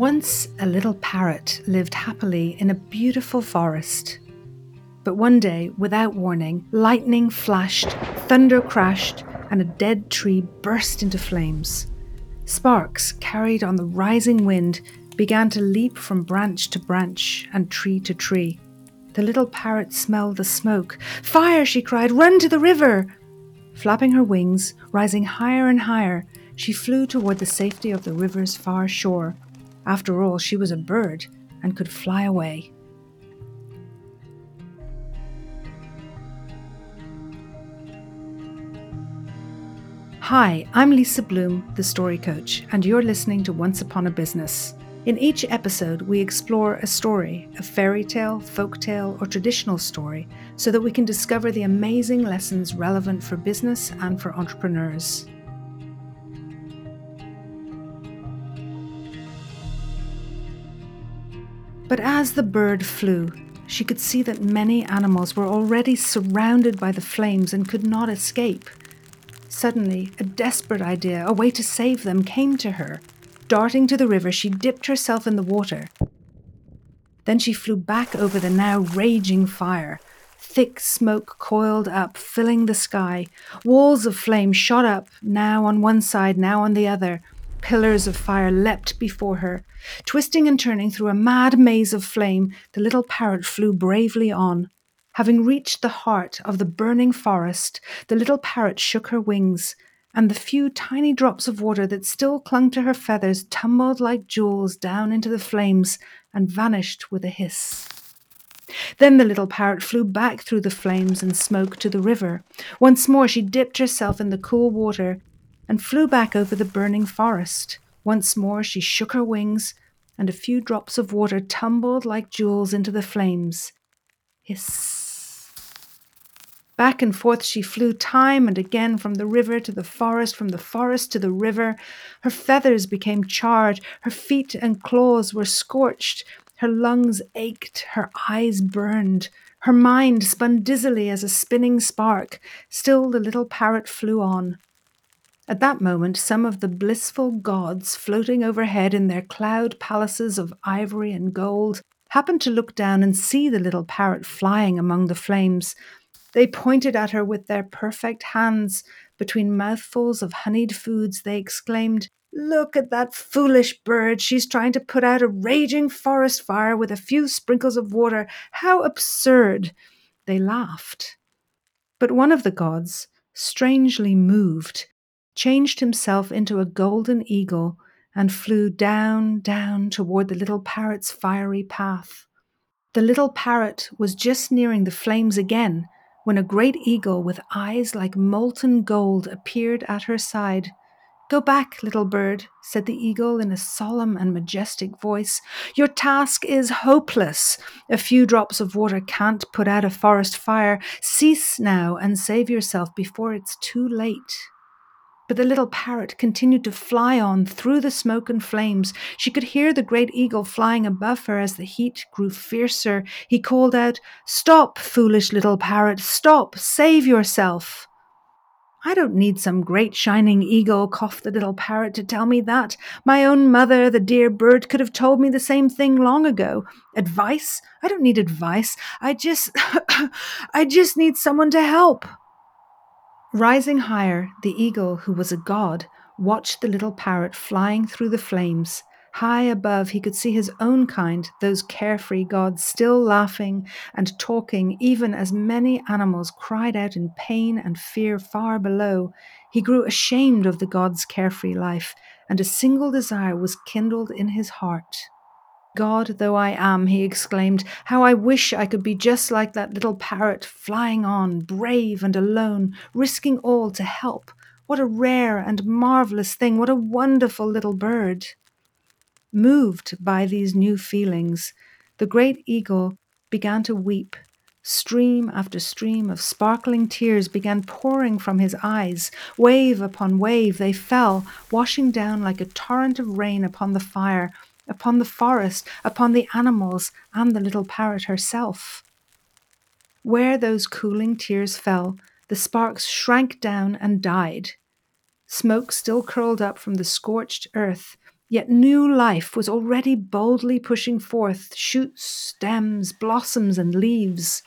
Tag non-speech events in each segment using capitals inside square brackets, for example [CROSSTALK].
Once a little parrot lived happily in a beautiful forest. But one day, without warning, lightning flashed, thunder crashed, and a dead tree burst into flames. Sparks, carried on the rising wind, began to leap from branch to branch and tree to tree. The little parrot smelled the smoke. Fire, she cried, run to the river! Flapping her wings, rising higher and higher, she flew toward the safety of the river's far shore. After all, she was a bird and could fly away. Hi, I'm Lisa Bloom, the story coach, and you're listening to Once Upon a Business. In each episode, we explore a story, a fairy tale, folk tale, or traditional story, so that we can discover the amazing lessons relevant for business and for entrepreneurs. But as the bird flew, she could see that many animals were already surrounded by the flames and could not escape. Suddenly, a desperate idea, a way to save them, came to her. Darting to the river, she dipped herself in the water. Then she flew back over the now raging fire. Thick smoke coiled up, filling the sky. Walls of flame shot up, now on one side, now on the other. Pillars of fire leapt before her. Twisting and turning through a mad maze of flame, the little parrot flew bravely on. Having reached the heart of the burning forest, the little parrot shook her wings, and the few tiny drops of water that still clung to her feathers tumbled like jewels down into the flames and vanished with a hiss. Then the little parrot flew back through the flames and smoke to the river. Once more she dipped herself in the cool water and flew back over the burning forest. Once more she shook her wings, and a few drops of water tumbled like jewels into the flames. Hiss. Back and forth she flew time and again from the river to the forest, from the forest to the river. Her feathers became charred, her feet and claws were scorched, her lungs ached, her eyes burned. Her mind spun dizzily as a spinning spark. Still the little parrot flew on. At that moment, some of the blissful gods floating overhead in their cloud palaces of ivory and gold happened to look down and see the little parrot flying among the flames. They pointed at her with their perfect hands. Between mouthfuls of honeyed foods, they exclaimed, Look at that foolish bird. She's trying to put out a raging forest fire with a few sprinkles of water. How absurd! They laughed. But one of the gods, strangely moved, changed himself into a golden eagle and flew down, down toward the little parrot's fiery path. The little parrot was just nearing the flames again when a great eagle with eyes like molten gold appeared at her side. Go back, little bird, said the eagle in a solemn and majestic voice. Your task is hopeless. A few drops of water can't put out a forest fire. Cease now and save yourself before it's too late. But the little parrot continued to fly on through the smoke and flames. She could hear the great eagle flying above her as the heat grew fiercer. He called out, Stop, foolish little parrot, stop, save yourself. I don't need some great shining eagle, coughed the little parrot, to tell me that. My own mother, the dear bird, could have told me the same thing long ago. Advice? I don't need advice. I just, [COUGHS] I just need someone to help. Rising higher, the eagle, who was a god, watched the little parrot flying through the flames. High above, he could see his own kind, those carefree gods, still laughing and talking, even as many animals cried out in pain and fear far below. He grew ashamed of the gods' carefree life, and a single desire was kindled in his heart. God though I am, he exclaimed, how I wish I could be just like that little parrot, flying on, brave and alone, risking all to help. What a rare and marvellous thing, what a wonderful little bird. Moved by these new feelings, the great eagle began to weep. Stream after stream of sparkling tears began pouring from his eyes. Wave upon wave they fell, washing down like a torrent of rain upon the fire upon the forest, upon the animals, and the little parrot herself. Where those cooling tears fell, the sparks shrank down and died. Smoke still curled up from the scorched earth, Yet new life was already boldly pushing forth shoots, stems, blossoms, and leaves.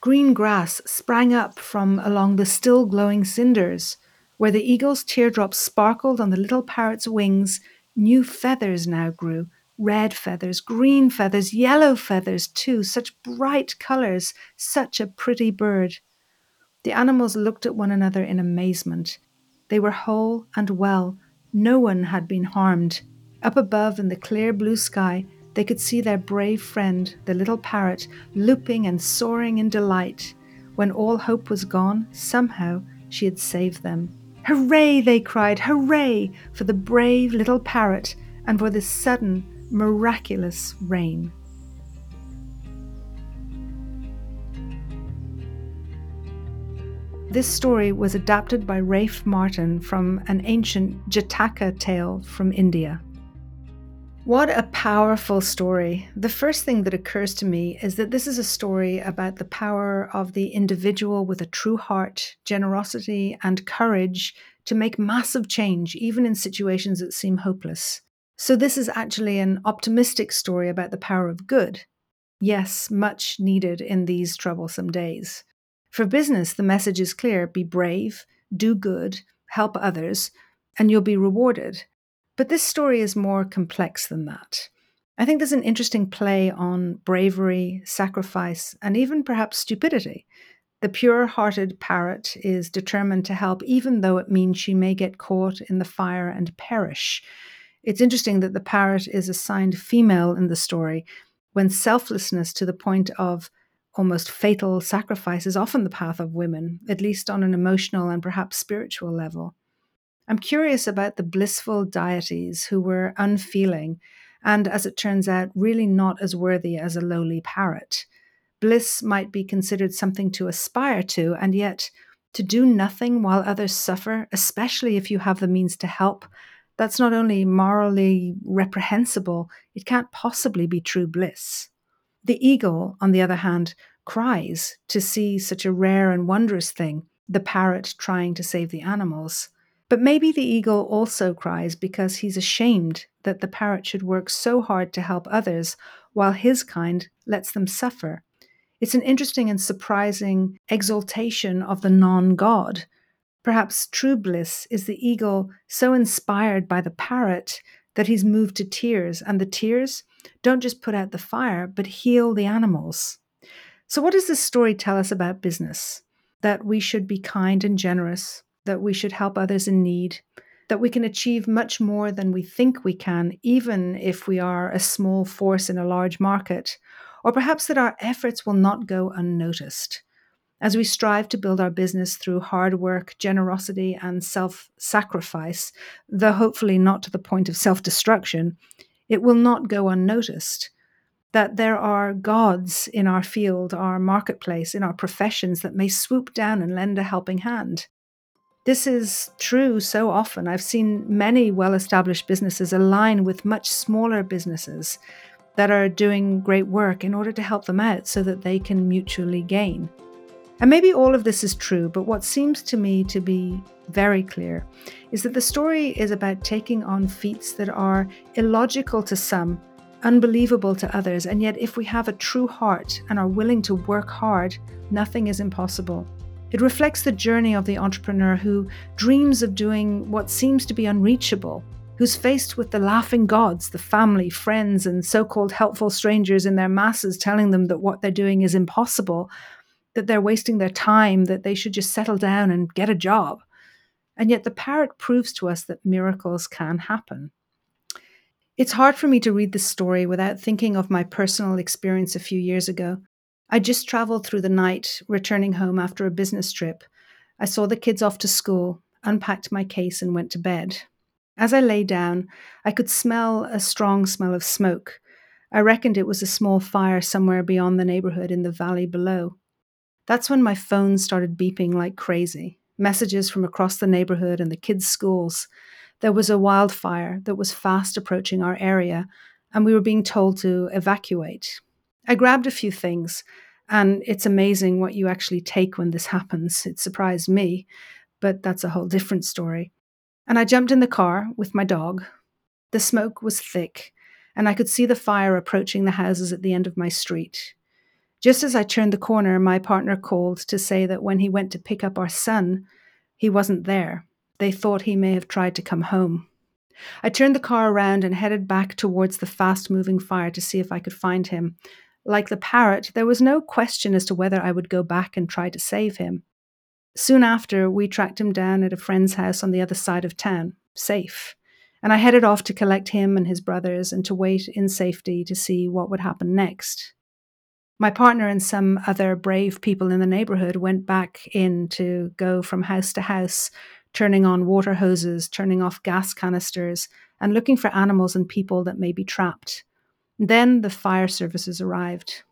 Green grass sprang up from along the still glowing cinders. Where the eagle's teardrops sparkled on the little parrot's wings, new feathers now grew red feathers, green feathers, yellow feathers, too. Such bright colors, such a pretty bird. The animals looked at one another in amazement. They were whole and well. No one had been harmed. Up above in the clear blue sky, they could see their brave friend, the little parrot, looping and soaring in delight. When all hope was gone, somehow she had saved them. Hooray, they cried, hooray for the brave little parrot and for this sudden, miraculous rain. This story was adapted by Rafe Martin from an ancient Jataka tale from India. What a powerful story. The first thing that occurs to me is that this is a story about the power of the individual with a true heart, generosity, and courage to make massive change, even in situations that seem hopeless. So, this is actually an optimistic story about the power of good. Yes, much needed in these troublesome days. For business, the message is clear be brave, do good, help others, and you'll be rewarded. But this story is more complex than that. I think there's an interesting play on bravery, sacrifice, and even perhaps stupidity. The pure hearted parrot is determined to help, even though it means she may get caught in the fire and perish. It's interesting that the parrot is assigned female in the story, when selflessness to the point of almost fatal sacrifice is often the path of women, at least on an emotional and perhaps spiritual level. I'm curious about the blissful deities who were unfeeling and, as it turns out, really not as worthy as a lowly parrot. Bliss might be considered something to aspire to, and yet to do nothing while others suffer, especially if you have the means to help, that's not only morally reprehensible, it can't possibly be true bliss. The eagle, on the other hand, cries to see such a rare and wondrous thing, the parrot trying to save the animals. But maybe the eagle also cries because he's ashamed that the parrot should work so hard to help others while his kind lets them suffer. It's an interesting and surprising exaltation of the non God. Perhaps true bliss is the eagle so inspired by the parrot that he's moved to tears, and the tears don't just put out the fire, but heal the animals. So, what does this story tell us about business? That we should be kind and generous, that we should help others in need, that we can achieve much more than we think we can, even if we are a small force in a large market, or perhaps that our efforts will not go unnoticed. As we strive to build our business through hard work, generosity, and self sacrifice, though hopefully not to the point of self destruction, it will not go unnoticed. That there are gods in our field, our marketplace, in our professions that may swoop down and lend a helping hand. This is true so often. I've seen many well established businesses align with much smaller businesses that are doing great work in order to help them out so that they can mutually gain. And maybe all of this is true, but what seems to me to be very clear is that the story is about taking on feats that are illogical to some, unbelievable to others, and yet if we have a true heart and are willing to work hard, nothing is impossible. It reflects the journey of the entrepreneur who dreams of doing what seems to be unreachable, who's faced with the laughing gods, the family, friends, and so called helpful strangers in their masses telling them that what they're doing is impossible, that they're wasting their time, that they should just settle down and get a job. And yet the parrot proves to us that miracles can happen. It's hard for me to read this story without thinking of my personal experience a few years ago. I just traveled through the night, returning home after a business trip. I saw the kids off to school, unpacked my case, and went to bed. As I lay down, I could smell a strong smell of smoke. I reckoned it was a small fire somewhere beyond the neighborhood in the valley below. That's when my phone started beeping like crazy messages from across the neighborhood and the kids' schools. There was a wildfire that was fast approaching our area, and we were being told to evacuate. I grabbed a few things, and it's amazing what you actually take when this happens. It surprised me, but that's a whole different story. And I jumped in the car with my dog. The smoke was thick, and I could see the fire approaching the houses at the end of my street. Just as I turned the corner, my partner called to say that when he went to pick up our son, he wasn't there. They thought he may have tried to come home. I turned the car around and headed back towards the fast moving fire to see if I could find him. Like the parrot, there was no question as to whether I would go back and try to save him. Soon after, we tracked him down at a friend's house on the other side of town, safe, and I headed off to collect him and his brothers and to wait in safety to see what would happen next. My partner and some other brave people in the neighborhood went back in to go from house to house, turning on water hoses, turning off gas canisters, and looking for animals and people that may be trapped. Then the fire services arrived.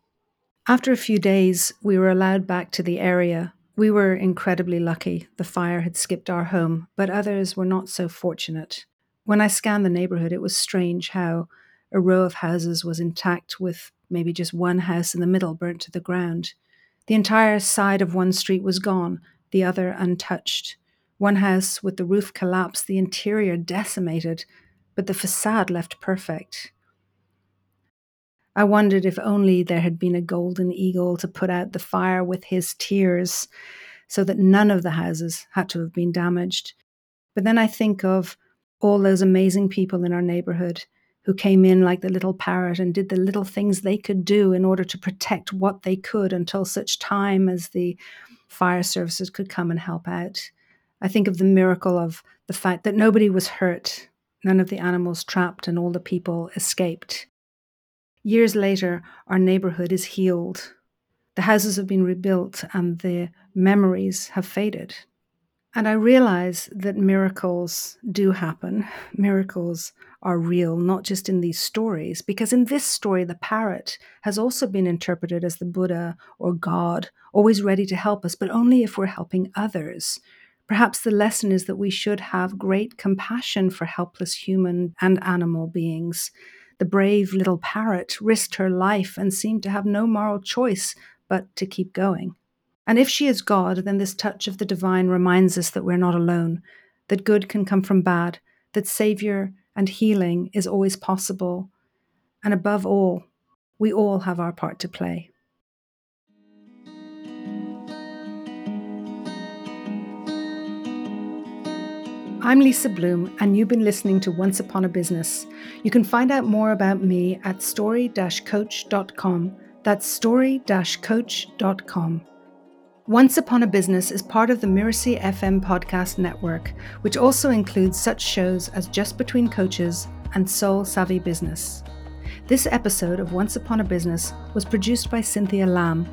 After a few days, we were allowed back to the area. We were incredibly lucky. The fire had skipped our home, but others were not so fortunate. When I scanned the neighborhood, it was strange how a row of houses was intact with maybe just one house in the middle burnt to the ground. The entire side of one street was gone, the other untouched. One house with the roof collapsed, the interior decimated, but the facade left perfect. I wondered if only there had been a golden eagle to put out the fire with his tears so that none of the houses had to have been damaged. But then I think of all those amazing people in our neighborhood who came in like the little parrot and did the little things they could do in order to protect what they could until such time as the fire services could come and help out. I think of the miracle of the fact that nobody was hurt, none of the animals trapped, and all the people escaped. Years later, our neighborhood is healed. The houses have been rebuilt and the memories have faded. And I realize that miracles do happen. Miracles are real, not just in these stories, because in this story, the parrot has also been interpreted as the Buddha or God, always ready to help us, but only if we're helping others. Perhaps the lesson is that we should have great compassion for helpless human and animal beings. The brave little parrot risked her life and seemed to have no moral choice but to keep going. And if she is God, then this touch of the divine reminds us that we're not alone, that good can come from bad, that Savior and healing is always possible. And above all, we all have our part to play. I'm Lisa Bloom, and you've been listening to Once Upon a Business. You can find out more about me at story coach.com. That's story coach.com. Once Upon a Business is part of the Mirasee FM podcast network, which also includes such shows as Just Between Coaches and Soul Savvy Business. This episode of Once Upon a Business was produced by Cynthia Lamb.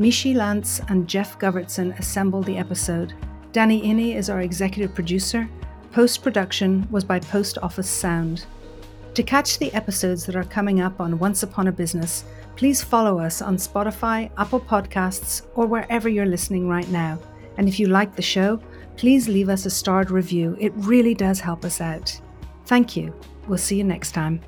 Mishi Lance and Jeff Govertson assembled the episode. Danny Iny is our executive producer. Post production was by Post Office Sound. To catch the episodes that are coming up on Once Upon a Business, please follow us on Spotify, Apple Podcasts, or wherever you're listening right now. And if you like the show, please leave us a starred review. It really does help us out. Thank you. We'll see you next time.